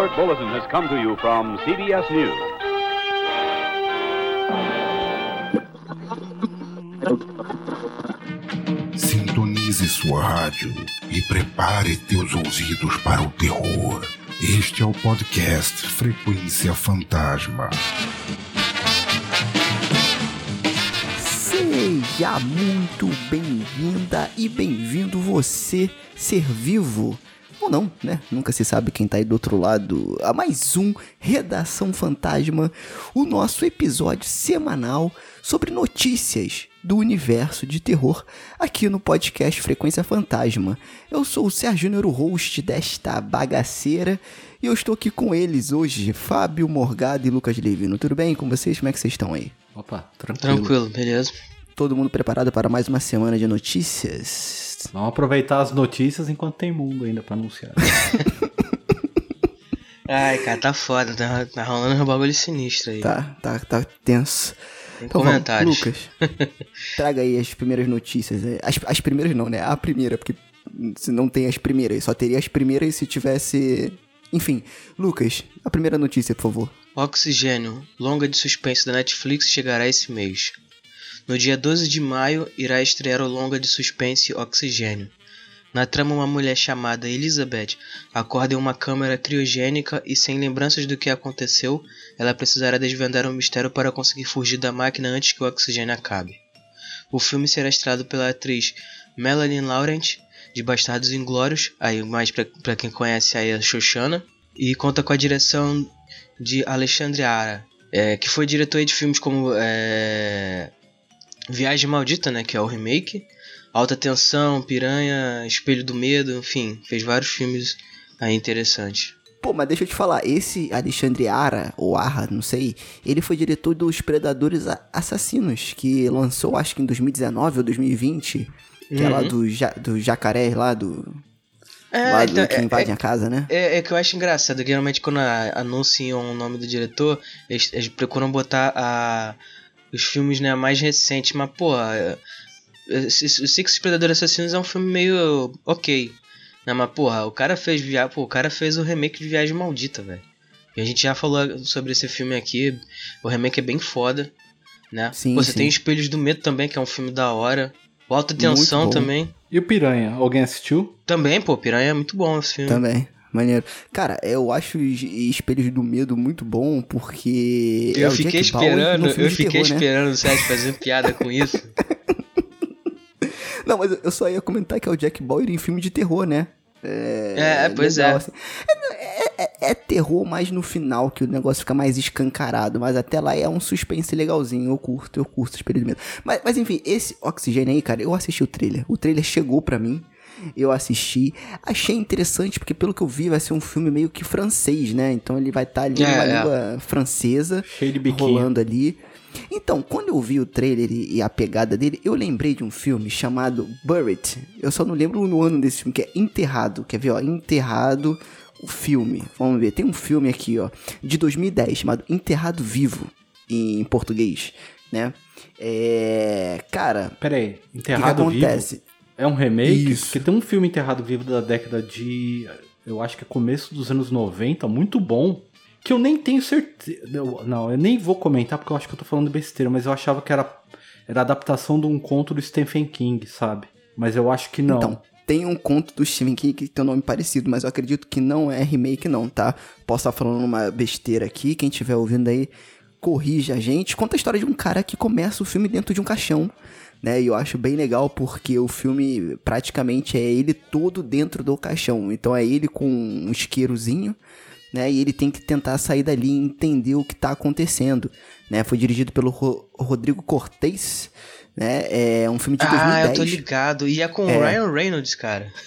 alert bulletin has come to you from CBS News. Sintonize sua rádio e prepare teus ouvidos para o terror. Este é o podcast Frequência Fantasma. Seja muito bem-vinda e bem-vindo você, ser vivo. Ou não, né? Nunca se sabe quem tá aí do outro lado. A mais um Redação Fantasma, o nosso episódio semanal sobre notícias do universo de terror aqui no podcast Frequência Fantasma. Eu sou o Sérgio Júnior, o host desta bagaceira, e eu estou aqui com eles hoje, Fábio Morgado e Lucas Levino. Tudo bem com vocês? Como é que vocês estão aí? Opa, tranquilo. Tranquilo, beleza. Todo mundo preparado para mais uma semana de notícias? Vamos aproveitar as notícias enquanto tem mundo ainda pra anunciar. Ai, cara, tá foda, tá, tá rolando um bagulho sinistro aí. Tá, tá, tá tenso. Tem Então vamos, comentários. Lucas, traga aí as primeiras notícias. é. As, as primeiras não, né? A primeira, porque se não tem as primeiras, só teria as primeiras se tivesse... Enfim, Lucas, a primeira notícia, por favor. Oxigênio, longa de suspense da Netflix, chegará esse mês. No dia 12 de maio, irá estrear o longa de suspense Oxigênio. Na trama, uma mulher chamada Elizabeth acorda em uma câmara criogênica e, sem lembranças do que aconteceu, ela precisará desvendar um mistério para conseguir fugir da máquina antes que o oxigênio acabe. O filme será estrelado pela atriz Melanie Laurent, de Bastardos Inglórios, aí mais pra quem conhece aí a Xoxana, e conta com a direção de Alexandre Ara, é, que foi diretor de filmes como é, Viagem Maldita, né, que é o remake, Alta Tensão, Piranha, Espelho do Medo, enfim, fez vários filmes aí interessantes. Pô, mas deixa eu te falar, esse Alexandre Ara, ou Arra, não sei, ele foi diretor dos Predadores Assassinos, que lançou acho que em 2019 ou 2020, que é lá Uhum. do, ja, do jacaré, lá do... É, lá do então, que é- invadem a casa, né? É, é que eu acho engraçado, que geralmente quando anunciam o nome do diretor, eles, eles procuram botar a, os filmes né, mais recentes, mas pô, é, eu sei eu sei que Os Predadores Assassinos é um filme meio ok, né, mas porra, o cara fez via, pô, o cara fez o remake de Viagem Maldita, velho. E a gente já falou sobre esse filme aqui, o remake é bem foda, né? Sim, pô, você sim. tem Espelhos do Medo também, que é um filme da hora. O Alta Tensão também. E o Piranha? Alguém assistiu? Também, pô, Piranha é muito bom esse filme. Também, maneiro. Cara, eu acho os Espelhos do Medo muito bom, porque... é Eu o fiquei esperando, eu fiquei terror, né? esperando o Sérgio fazer piada com isso. Não, mas eu só ia comentar que é o Jack Bauer em filme de terror, né? É, É, pois é. assim. É, é- é terror, mas no final que o negócio fica mais escancarado. Mas até lá é um suspense legalzinho. Eu curto, eu curto esse período mesmo. Mas, mas enfim, esse oxigênio aí, cara, eu assisti o trailer. O trailer chegou pra mim. Eu assisti, achei interessante, porque pelo que eu vi, vai ser um filme meio que francês, né? Então ele vai estar ali É, numa é. língua francesa Cheio de biquinho. rolando ali. Então, quando eu vi o trailer e a pegada dele, eu lembrei de um filme chamado Buried. Eu só não lembro o ano desse filme, que é Enterrado. Quer ver, ó? Enterrado, o filme. Vamos ver, tem um filme aqui, ó, de 2010, chamado Enterrado Vivo, em português, né? É... Cara, Pera aí, o que, que Enterrado Vivo acontece? É um remake? Isso. Porque tem um filme Enterrado Vivo da década de... Eu acho que é começo dos anos 90, muito bom. Que eu nem tenho certeza... eu- Não, eu nem vou comentar porque eu acho que eu tô falando besteira, mas eu achava que era, era adaptação de um conto do Stephen King, sabe? Mas eu acho que não. Então, tem um conto do Stephen King que tem um nome parecido, mas eu acredito que não é remake não, tá? Posso estar falando uma besteira aqui, quem estiver ouvindo aí, corrija a gente. Conta a história de um cara que começa o filme dentro de um caixão, né? E eu acho bem legal porque o filme praticamente é ele todo dentro do caixão. Então é ele com um isqueirozinho, né? E ele tem que tentar sair dali e entender o que tá acontecendo, né? Foi dirigido pelo Ro- Rodrigo Cortez, né? É um filme de 2010. Ah, eu tô ligado. E é com o Ryan Reynolds, cara.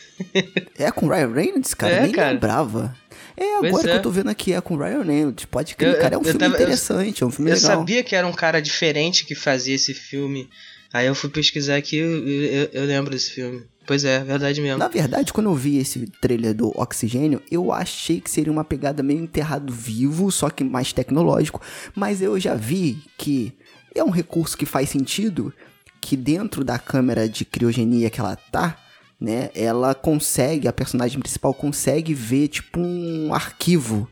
É com o Ryan Reynolds, cara? É, Nem cara. lembrava. É, Pois agora que é. eu tô vendo aqui, é com o Ryan Reynolds. Pode crer, Eu- cara. É um eu filme tava- eu- interessante, é um filme Eu legal. sabia que era um cara diferente que fazia esse filme. Aí eu fui pesquisar aqui eu, eu, eu lembro desse filme. Pois é, verdade mesmo. Na verdade, quando eu vi esse trailer do Oxigênio, eu achei que seria uma pegada meio enterrado vivo, só que mais tecnológico. Mas eu já vi que é um recurso que faz sentido, que dentro da câmera de criogenia que ela tá, né, ela consegue, a personagem principal consegue ver, tipo, um arquivo,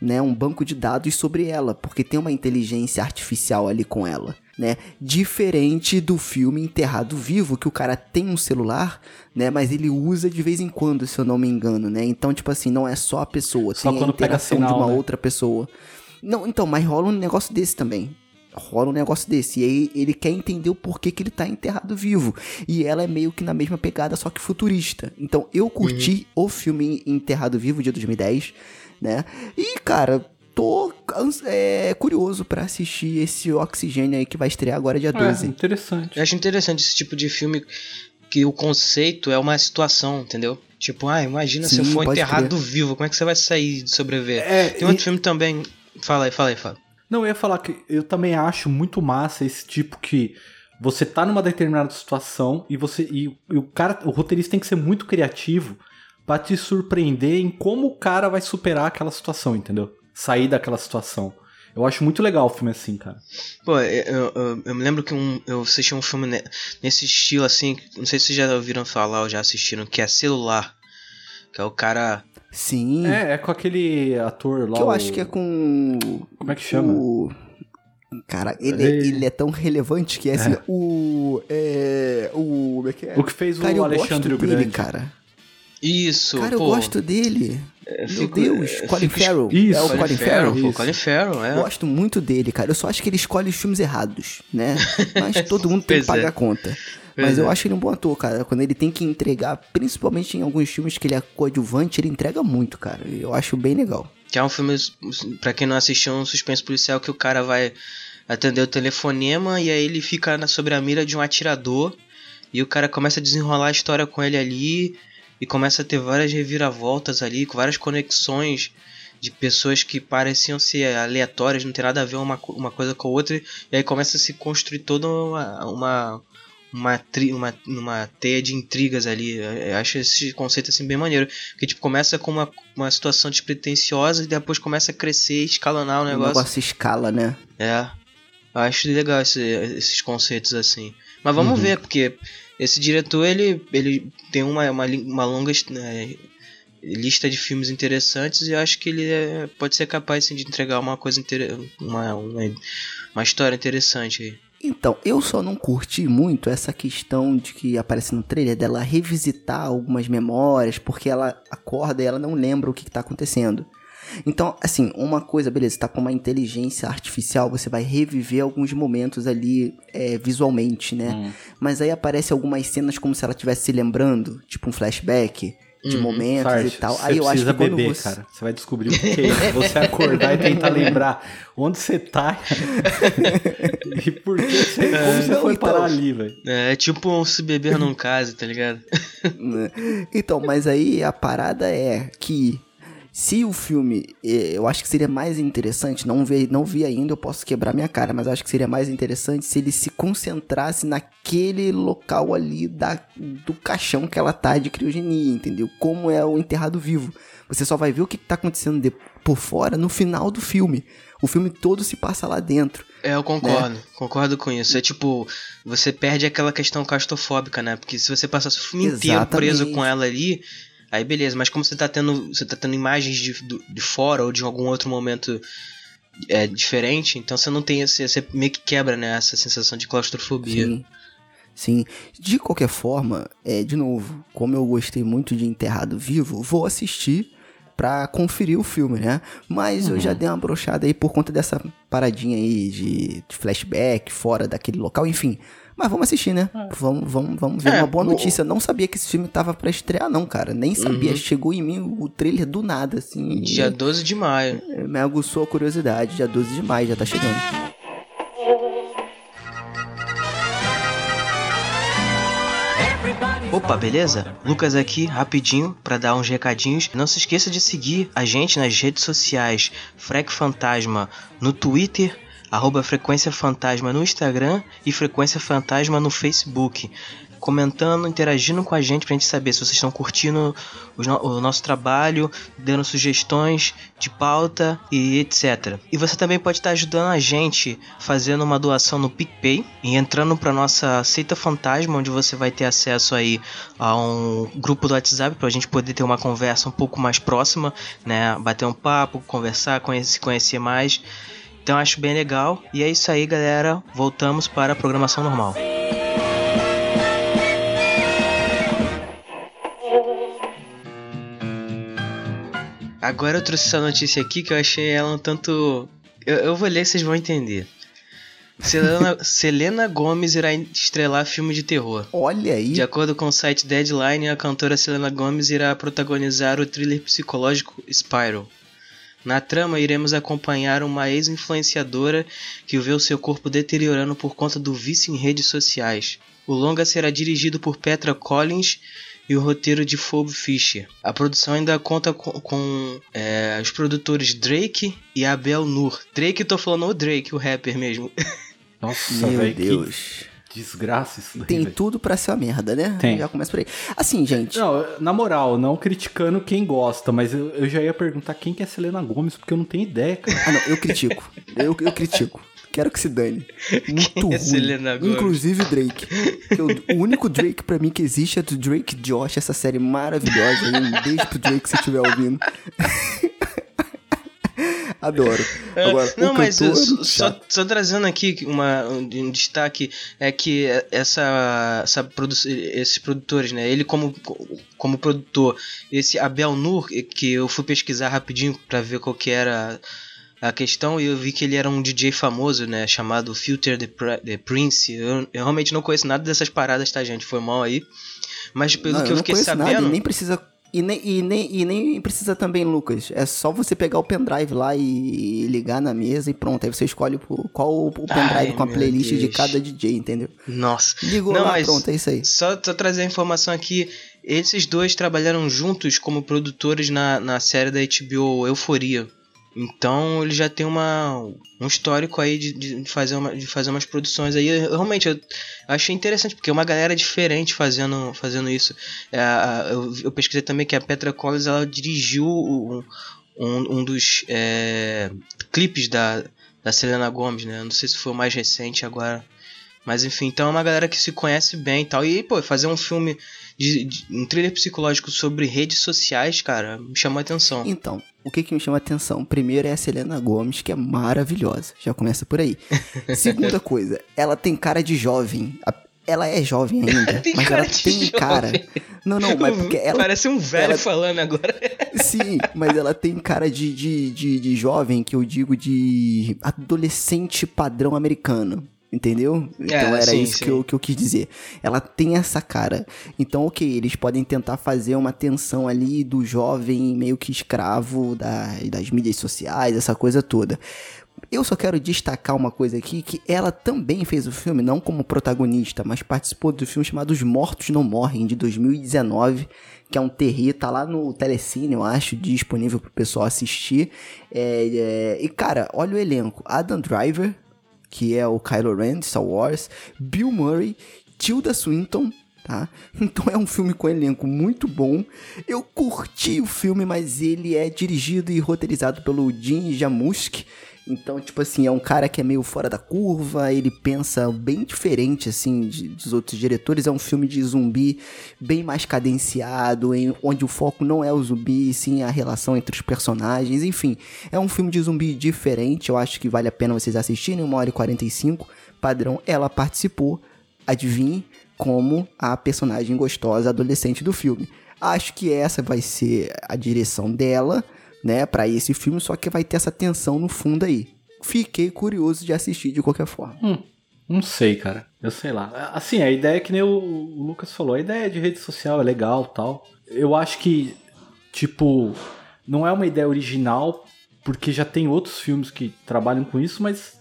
né, um banco de dados sobre ela, porque tem uma inteligência artificial ali com ela. Né? Diferente do filme Enterrado Vivo, que o cara tem um celular, né? Mas ele usa de vez em quando, se eu não me engano, né? Então, tipo assim, não é só a pessoa, Só tem a quando pega interação sinal, de uma né? outra pessoa. Não, então, mas rola um negócio desse também. Rola um negócio desse. E aí ele quer entender o porquê que ele tá enterrado vivo. E ela é meio que na mesma pegada, só que futurista. Então eu curti o filme Enterrado Vivo de 2010, né? E, cara, tô é, curioso pra assistir esse Oxigênio aí que vai estrear agora dia É, 12. interessante. Eu acho interessante esse tipo de filme que o conceito é uma situação, entendeu? Tipo, ah, imagina se eu Sim, for enterrado vivo, como é que você vai sair de sobreviver? É, Tem outro e- filme também. Fala aí, fala aí, fala. Não, eu ia falar que eu também acho muito massa esse tipo que você tá numa determinada situação e você e, e o cara, o roteirista tem que ser muito criativo pra te surpreender em como o cara vai superar aquela situação, entendeu? Sair daquela situação. Eu acho muito legal o filme assim, cara. Pô, eu, eu, eu me lembro que um, eu assisti um filme ne- nesse estilo assim, não sei se vocês já ouviram falar ou já assistiram, que é Celular. Que é o cara. Sim. É, é com aquele ator lá. que eu o- acho que é com. Como é que chama? O... Cara, ele, Ele- ele é tão relevante que é assim, o. É. O. Como é que é? O que fez Cara, o eu Alexandre o gosto dele, Grande. cara. Isso, Cara, eu pô. gosto dele. eu Meu fico- Deus, eu Colin fico- Farrell. Isso, é o Colin Colin Farrell, Farrell. pô. Colin Farrell, é. Gosto muito dele, cara. Eu só acho que ele escolhe os filmes errados, né? Mas todo mundo tem que é. pagar a conta. Mas eu é. acho ele um bom ator, cara. Quando ele tem que entregar, principalmente em alguns filmes que ele é coadjuvante, ele entrega muito, cara. Eu acho bem legal. Que é um filme, pra quem não assistiu, um suspense policial que o cara vai atender o telefonema e aí ele fica na, sobre a mira de um atirador e o cara começa a desenrolar a história com ele ali e começa a ter várias reviravoltas ali, com várias conexões de pessoas que pareciam ser aleatórias, não tem nada a ver uma, uma coisa com a outra, e aí começa a se construir toda uma, uma, uma, tri- uma, uma teia de intrigas ali. Eu acho esse conceito assim bem maneiro. Que tipo, começa com uma, uma situação despretensiosa e depois começa a crescer e escalonar o O negócio. negócio escala, né? É. Eu acho legal esse- esses conceitos assim. Mas vamos Uhum. ver, porque esse diretor ele, ele tem uma, uma, uma longa né, lista de filmes interessantes e eu acho que ele é- pode ser capaz assim, de entregar uma coisa uma, uma, uma história interessante aí. Então, eu só não curti muito essa questão de que aparece no trailer dela revisitar algumas memórias, porque ela acorda e ela não lembra o que, que tá acontecendo. Então, assim, uma coisa, beleza, tá com uma inteligência artificial, você vai reviver alguns momentos ali é, visualmente, né? Hum. Mas aí aparece algumas cenas como se ela estivesse se lembrando, tipo um flashback de Uhum. momentos Sarge, e tal. Aí eu acho que quando beber, você... cara. Você vai descobrir o que é. Você acordar e tentar lembrar onde você tá e por que você, como você Não, foi então. parar ali, velho. É, é tipo um se beber num case, tá ligado? né? Então, mas aí a parada é que se o filme, eh, eu acho que seria mais interessante, não vi, não vi ainda, eu posso quebrar minha cara, mas eu acho que seria mais interessante se ele se concentrasse naquele local ali da, do caixão que ela tá de criogenia, entendeu? Como é o enterrado vivo. Você só vai ver o que tá acontecendo de- por fora no final do filme. O filme todo se passa lá dentro. É, eu concordo, concordo com isso. É tipo, você perde aquela questão claustrofóbica, né? Porque se você passasse o filme inteiro Exatamente. preso com ela ali, aí beleza, mas como você tá tendo, você tá tendo imagens de, do- de fora ou de algum outro momento é, diferente, então você não tem esse, você meio que quebra, né, essa sensação de claustrofobia. Sim. Sim. De qualquer forma, é, de novo, como eu gostei muito de Enterrado Vivo, vou assistir pra conferir o filme, né? Mas eu já dei uma brochada aí por conta dessa paradinha aí de, de flashback fora daquele local, enfim. Mas vamos assistir, né? Vamos, vamos, vamos ver É, uma boa o- notícia. Não sabia que esse filme tava pra estrear, não, cara. Nem sabia. Chegou em mim o trailer do nada, assim. Dia 12 de maio. e Me aguçou a curiosidade. Dia 12 de maio, já tá chegando. Opa, beleza? Lucas aqui, rapidinho, pra dar uns recadinhos. Não se esqueça de seguir a gente nas redes sociais Frec Fantasma no Twitter, arroba Frequência Fantasma no Instagram e Frequência Fantasma no Facebook. comentando, interagindo com a gente pra gente saber se vocês estão curtindo o, no- o nosso trabalho, dando sugestões de pauta e etc. E você também pode estar ajudando a gente fazendo uma doação no PicPay e entrando pra nossa Seita Fantasma, onde você vai ter acesso aí a um grupo do WhatsApp pra gente poder ter uma conversa um pouco mais próxima, né? Bater um papo, conversar, se conhecer mais. Então acho bem legal. E é isso aí, galera. Voltamos para a programação normal. Agora eu trouxe essa notícia aqui que eu achei ela um tanto. Eu, eu vou ler vocês vão entender. Selena, Selena Gomes irá estrelar filme de terror. Olha aí. De acordo com o site Deadline, a cantora Selena Gomez irá protagonizar o thriller psicológico Spiral. Na trama, iremos acompanhar uma ex-influenciadora que vê o seu corpo deteriorando por conta do vício em redes sociais. O longa será dirigido por Petra Collins e o roteiro de Phoebe Fisher. A produção ainda conta com, com, é, os produtores Drake e Abel Nur. Drake, eu tô falando o Drake, o rapper mesmo. Nossa, Meu que Deus. Desgraça isso daí, Tem velho. tudo pra ser uma merda, né? Tem. Já começa por aí. Assim, gente. Não, na moral, não criticando quem gosta, mas eu, eu já ia perguntar quem que é Selena Gomes, porque eu não tenho ideia, cara. Ah, não, eu critico. Eu, eu critico. Quero que se dane. Muito Quem é ruim. Selena Gomez? Inclusive Drake. Que o, único Drake pra mim que existe é do Drake Josh, essa série maravilhosa. aí. Um beijo pro Drake se estiver ouvindo. Adoro. Agora, Não, mas cantor, só, só, trazendo aqui uma, um, destaque é que essa, essa produ esses produtores, né? Ele como, como produtor, esse Abel Nur, que eu fui pesquisar rapidinho pra ver qual que era a questão e eu vi que ele era um DJ famoso, né? Chamado Filter the, the Prince. Eu, eu realmente não conheço nada dessas paradas, tá, gente? Foi mal aí. Mas pelo Não, que eu eu fiquei sabendo. nada nem precisa. E nem, e, nem, e nem precisa também, Lucas. É só você pegar o pendrive lá e ligar na mesa e pronto. Aí você escolhe qual o pendrive Ai, com a playlist de Deus. cada DJ, entendeu? Nossa. Ligou Não, lá, mas- pronto, é isso aí. Só, só trazer a informação aqui. Esses dois trabalharam juntos como produtores na, na série da HBO Euforia. Então ele já tem uma, um histórico aí de, de fazer uma, de fazer umas produções aí. Eu, realmente eu achei interessante, porque é uma galera diferente fazendo, fazendo isso. É, eu, eu pesquisei também que a Petra Collins ela dirigiu um, um, um dos é, clipes da, da Selena Gomez, né? Não sei se foi o mais recente agora. Mas enfim, então é uma galera que se conhece bem e tal. E, pô, fazer um filme, de, de- um thriller psicológico sobre redes sociais, cara, me chamou a atenção. Então, o que, que me chama a atenção? Primeiro é a Selena Gomes, que é maravilhosa. Já começa por aí. Segunda coisa, ela tem cara de jovem. Ela é jovem ainda, Tem mas ela tem jovem. cara. Não, não, mas porque ela Parece um velho ela- falando agora. Sim, mas ela tem cara de, de, de, de jovem, que eu digo de adolescente padrão americano. Entendeu? Então era sim, isso sim. Que, eu, que eu quis dizer. Ela tem essa cara. Então, ok, eles podem tentar fazer uma tensão ali do jovem meio que escravo da, das mídias sociais, essa coisa toda. Eu só quero destacar uma coisa aqui, que ela também fez o filme, não como protagonista, mas participou do filme chamado Os Mortos Não Morrem, de 2019, que é um terri, tá lá no Telecine, eu acho, disponível pro pessoal assistir. É, é, e cara, olha o elenco, Adam Driver, que é o Kylo Ren de Star Wars, Bill Murray, Tilda Swinton, tá? Então é um filme com elenco muito bom. Eu curti o filme, mas ele é dirigido e roteirizado pelo Jim Jarmusch. Então, tipo assim, é um cara que é meio fora da curva, ele pensa bem diferente, assim, de- dos outros diretores. É um filme de zumbi bem mais cadenciado, em, onde o foco não é o zumbi, sim a relação entre os personagens. Enfim, é um filme de zumbi diferente, eu acho que vale a pena vocês assistirem, 1 hora e 45. Padrão, ela participou, adivinhe, como a personagem gostosa adolescente do filme. Acho que essa vai ser a direção dela, né, para esse filme, só que vai ter essa tensão no fundo aí. Fiquei curioso de assistir de qualquer forma. Não sei, cara. Eu sei lá. Assim, a ideia é que nem o, o Lucas falou, a ideia de rede social é legal tal. Eu acho que, tipo, não é uma ideia original, porque já tem outros filmes que trabalham com isso, mas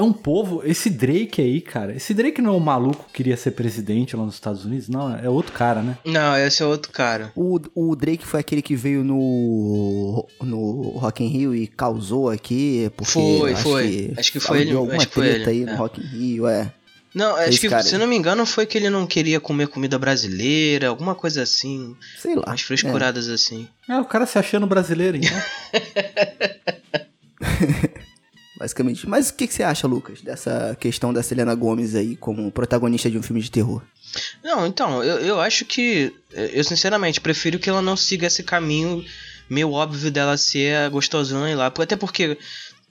é um povo. Esse Drake aí, cara. Esse Drake não é um maluco que queria ser presidente lá nos Estados Unidos? Não, é outro cara, né? Não, esse é outro cara. O, o Drake foi aquele que veio no, no Rock in Rio e causou aqui, porque Foi, acho foi. Que Acho que foi ele, deu alguma acho que foi treta ele, aí no é. Rock in Rio, é. Não, acho Esse que, cara se não me engano, foi que ele não queria comer comida brasileira, alguma coisa assim. Sei lá. Umas frescuradas assim. É, o cara se achando brasileiro, então. Basicamente. Mas o que, que você acha, Lucas, dessa questão da Selena Gomes aí como protagonista de um filme de terror? Não, então, eu, eu acho que. Eu sinceramente prefiro que ela não siga esse caminho meio óbvio dela ser a gostosona e lá. Até porque,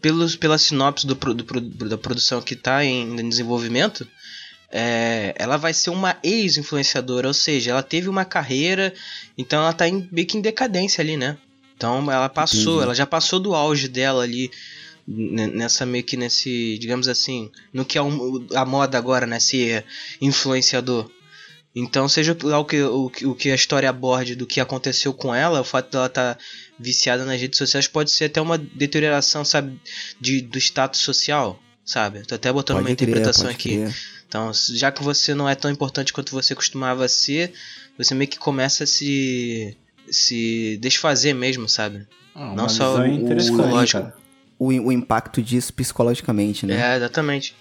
pelos, pela sinopse do, do pro- da produção que tá em, em desenvolvimento, é, ela vai ser uma ex-influenciadora, ou seja, ela teve uma carreira, então ela tá em, meio que em decadência ali, né? Então ela passou, Entendi. ela já passou do auge dela ali nessa meio que nesse, digamos assim, no que é um- a moda agora, né, ser influenciador. Então, seja lá o que, o, que- o que a história aborde do que aconteceu com ela, o fato dela estar viciada nas redes sociais pode ser até uma deterioração, sabe, de, do status social, sabe? Tô até botando uma Pode crer, interpretação pode aqui. crer. Então, já que você não é tão importante quanto você costumava ser, você meio que começa a se se desfazer mesmo, sabe? Ah, Não uma só o- interessante, psicológico. cara. O, o impacto disso psicologicamente, né? É, exatamente.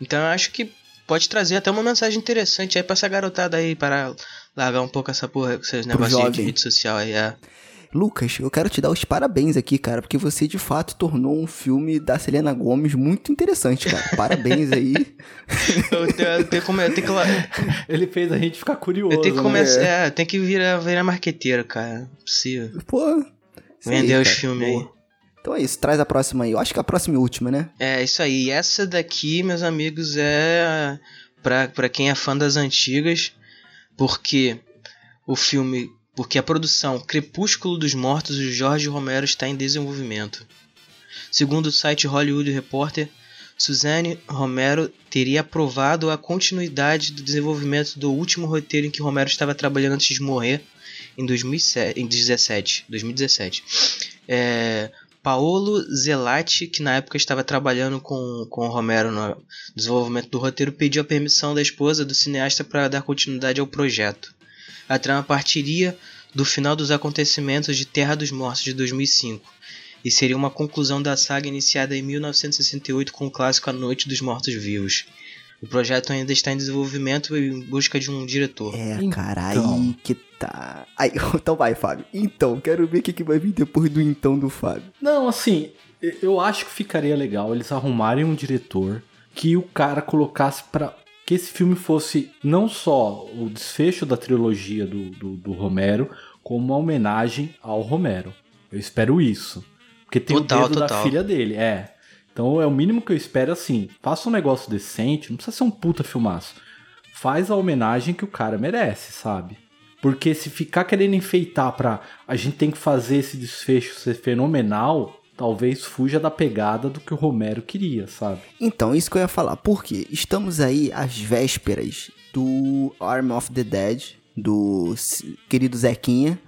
Então eu acho que pode trazer até uma mensagem interessante aí pra essa garotada aí, para largar um pouco essa porra, esses negocinhos de jovem. rede social aí. É. Lucas, eu quero te dar os parabéns aqui, cara, porque você de fato tornou um filme da Selena Gomes muito interessante, cara. Parabéns aí. Eu tenho, eu tenho como- eu tenho que, Ele fez a gente ficar curioso. eu tenho que né? começar. É, eu tenho que virar, virar marqueteiro, cara. É Possível. Pô. Vender os filmes aí. Então é isso, traz a próxima aí. Eu acho que a próxima e última, né? É, isso aí. Essa daqui, meus amigos, é pra, quem é fã das antigas, porque o filme. Porque a produção Crepúsculo dos Mortos de Jorge Romero está em desenvolvimento. Segundo o site Hollywood Reporter, Suzanne Romero teria aprovado a continuidade do desenvolvimento do último roteiro em que Romero estava trabalhando antes de morrer em 2007, em 17, 2017. É, Paolo Zelati, que na época estava trabalhando com, com o Romero no desenvolvimento do roteiro, pediu a permissão da esposa do cineasta para dar continuidade ao projeto. A trama partiria do final dos acontecimentos de Terra dos Mortos de 2005 e seria uma conclusão da saga iniciada em 1968 com o clássico A Noite dos Mortos Vivos. O projeto ainda está em desenvolvimento e em busca de um diretor. É, Então. cara, aí que tá. Aí, então vai, Fábio. Então, quero ver o que, que vai vir depois do então do Fábio. Não, assim, eu acho que ficaria legal eles arrumarem um diretor que o cara colocasse pra. que esse filme fosse não só o desfecho da trilogia do, do, do Romero, como uma homenagem ao Romero. Eu espero isso. Porque tem Total, o dedo da total. filha dele, é. Então é o mínimo que eu espero assim. Faça um negócio decente, não precisa ser um puta filmaço. Faz a homenagem que o cara merece, sabe? Porque se ficar querendo enfeitar pra a gente tem que fazer esse desfecho ser fenomenal, talvez fuja da pegada do que o Romero queria, sabe? Então, isso que eu ia falar. Por quê? Estamos aí às vésperas do Arm of the Dead, do querido Zequinha,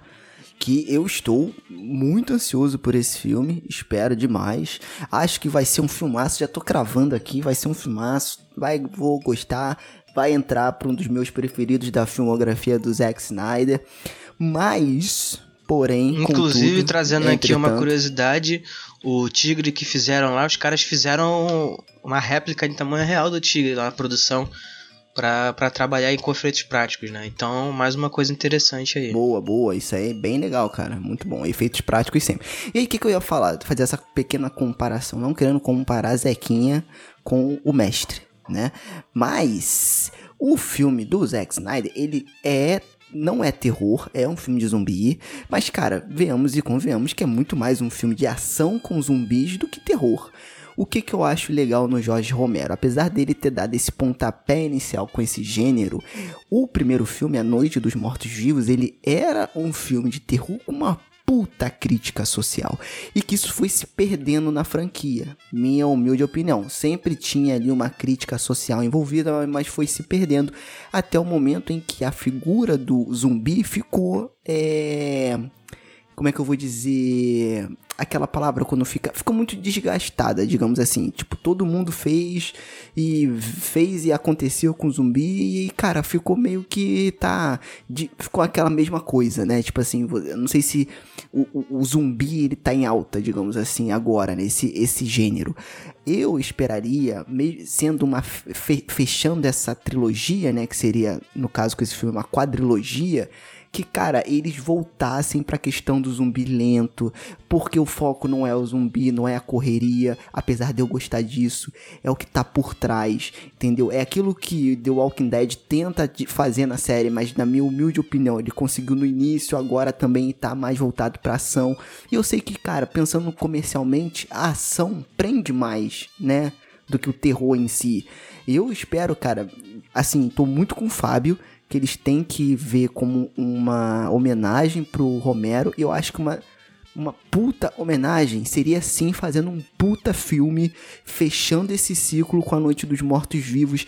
que eu estou muito ansioso por esse filme, espero demais. Acho que vai ser um filmaço, já tô cravando aqui, vai ser um filmaço, vai, vou gostar, vai entrar para um dos meus preferidos da filmografia do Zack Snyder. Mas, porém, Inclusive, contudo, trazendo aqui uma curiosidade, o tigre que fizeram lá, os caras fizeram uma réplica de tamanho real do tigre lá na produção pra trabalhar em com efeitos práticos, né? Então, mais uma coisa interessante aí. Boa, boa. Isso aí é bem legal, cara. Muito bom. Efeitos práticos sempre. E aí, o que, que eu ia falar? Fazer essa pequena comparação. Não querendo comparar Zequinha com o mestre, né? Mas o filme do Zack Snyder, ele é. Não é terror, é um filme de zumbi. Mas, cara, venhamos e convenhamos que é muito mais um filme de ação com zumbis do que terror. O que, que eu acho legal no Jorge Romero? Apesar dele ter dado esse pontapé inicial com esse gênero, o primeiro filme, A Noite dos Mortos Vivos, ele era um filme de terror com uma puta crítica social. E que isso foi se perdendo na franquia. Minha humilde opinião. Sempre tinha ali uma crítica social envolvida, mas foi se perdendo até o momento em que a figura do zumbi ficou. É como é que eu vou dizer, aquela palavra quando fica, fica muito desgastada, digamos assim. Tipo, todo mundo fez e fez e aconteceu com zumbi e, cara, ficou meio que tá, de, ficou aquela mesma coisa, né? Tipo assim, não sei se o, o, o zumbi ele tá em alta, digamos assim, agora, né? Esse, gênero. Eu esperaria, sendo uma fe, fechando essa trilogia, né, que seria no caso com esse filme uma quadrilogia, que, cara, eles voltassem pra questão do zumbi lento, porque o foco não é o zumbi, não é a correria, apesar de eu gostar disso, é o que tá por trás, entendeu? É aquilo que The Walking Dead tenta fazer na série, mas na minha humilde opinião, ele conseguiu no início, agora também tá mais voltado pra ação. E eu sei que, cara, pensando comercialmente, a ação prende mais, né? Do que o terror em si. Eu espero, cara, assim, tô muito com o Fábio que eles têm que ver como uma homenagem pro Romero. E eu acho que uma, uma puta homenagem seria sim fazendo um puta filme fechando esse ciclo com a Noite dos Mortos Vivos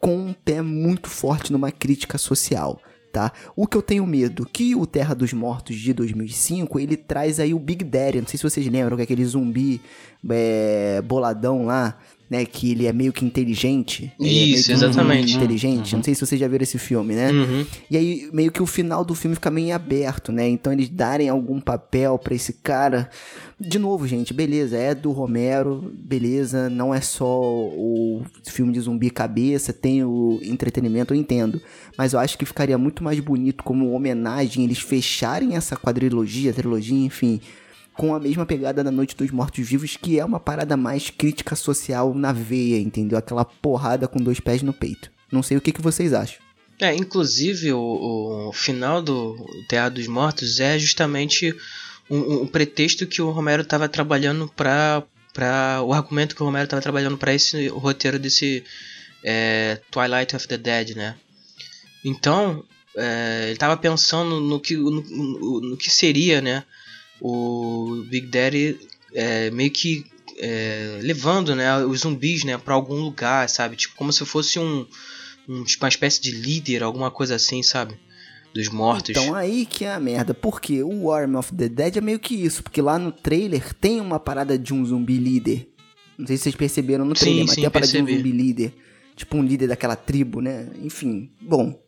com um pé muito forte numa crítica social. Tá? O que eu tenho medo, que o Terra dos Mortos de 2005, ele traz aí o Big Daddy, não sei se vocês lembram, que é aquele zumbi é, boladão lá, né? Que ele é meio que inteligente. Isso, é exatamente. inteligente. Uhum. Não sei se vocês já viram esse filme, né? Uhum. E aí, meio que o final do filme fica meio aberto, né? Então eles darem algum papel para esse cara. De novo, gente, beleza, é do Romero, beleza, não é só o filme de zumbi cabeça, tem o entretenimento, eu entendo. Mas eu acho que ficaria muito mais bonito como homenagem eles fecharem essa quadrilogia, trilogia, enfim com a mesma pegada da Noite dos Mortos-Vivos, que é uma parada mais crítica social na veia, entendeu? Aquela porrada com dois pés no peito. Não sei o que, que vocês acham. É, inclusive o, o final do Teatro dos Mortos é justamente um, um pretexto que o Romero estava trabalhando para para o argumento que o Romero estava trabalhando para esse roteiro desse é, Twilight of the Dead, né? Então é, ele estava pensando no que no, no, no que seria, né? O Big Daddy é, meio que é, levando né, os zumbis né, para algum lugar, sabe? Tipo, como se fosse um, um, tipo, uma espécie de líder, alguma coisa assim, sabe? Dos mortos. Então aí que é a merda. Porque o Arm of the Dead é meio que isso. Porque lá no trailer tem uma parada de um zumbi líder. Não sei se vocês perceberam no trailer, sim, mas sim, tem a parada percebi. de um zumbi líder. Tipo um líder daquela tribo, né? Enfim, bom.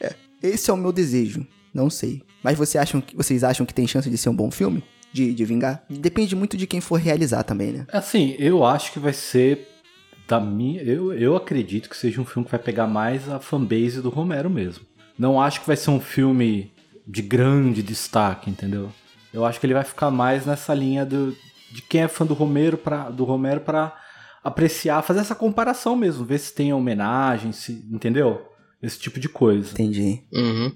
É, esse é o meu desejo. Não sei. Mas você acham, vocês acham que tem chance de ser um bom filme? De, de vingar? Depende muito de quem for realizar também, né? Assim, eu acho que vai ser. Da minha, eu, eu acredito que seja um filme que vai pegar mais a fanbase do Romero mesmo. Não acho que vai ser um filme de grande destaque, entendeu? Eu acho que ele vai ficar mais nessa linha do, de quem é fã do Romero para do Romero para apreciar, fazer essa comparação mesmo, ver se tem homenagem, se, entendeu? Esse tipo de coisa. Entendi. Uhum.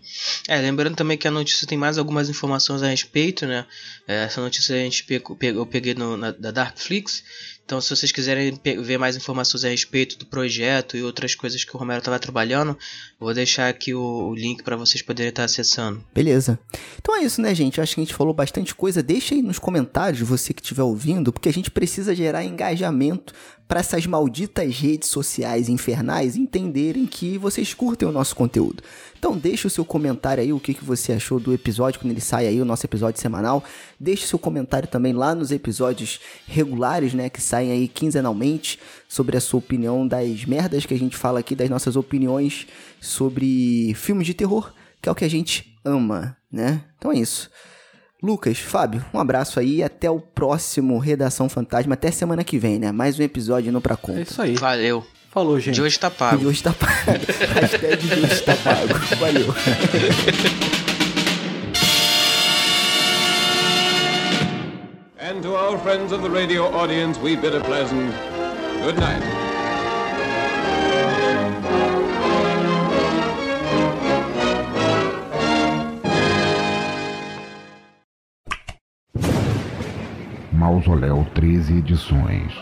É, lembrando também que a notícia tem mais algumas informações a respeito, né? É, essa notícia a gente pegou, eu peguei no, na, da Darkflix. Então, se vocês quiserem ver mais informações a respeito do projeto e outras coisas que o Romero estava trabalhando, vou deixar aqui o, o link para vocês poderem estar acessando. Beleza. Então é isso, né, gente? Eu acho que a gente falou bastante coisa. Deixa aí nos comentários, você que estiver ouvindo, porque a gente precisa gerar engajamento para essas malditas redes sociais infernais entenderem que vocês curtem o nosso conteúdo. Então deixa o seu comentário aí, o que, que você achou do episódio, quando ele sai aí, o nosso episódio semanal. Deixe seu comentário também lá nos episódios regulares, né, que saem aí quinzenalmente, sobre a sua opinião das merdas que a gente fala aqui, das nossas opiniões sobre filmes de terror, que é o que a gente ama, né? Então é isso. Lucas, Fábio, um abraço aí e até o próximo Redação Fantasma, até semana que vem, né? Mais um episódio no Pra Conta. É isso aí. Valeu. Falou, gente. De hoje tá De pago. hoje tá pago. Hashtag de hoje tá pago. Valeu. And to our friends of the radio audience, we bid a pleasant good night. Mausoléu 13 edições.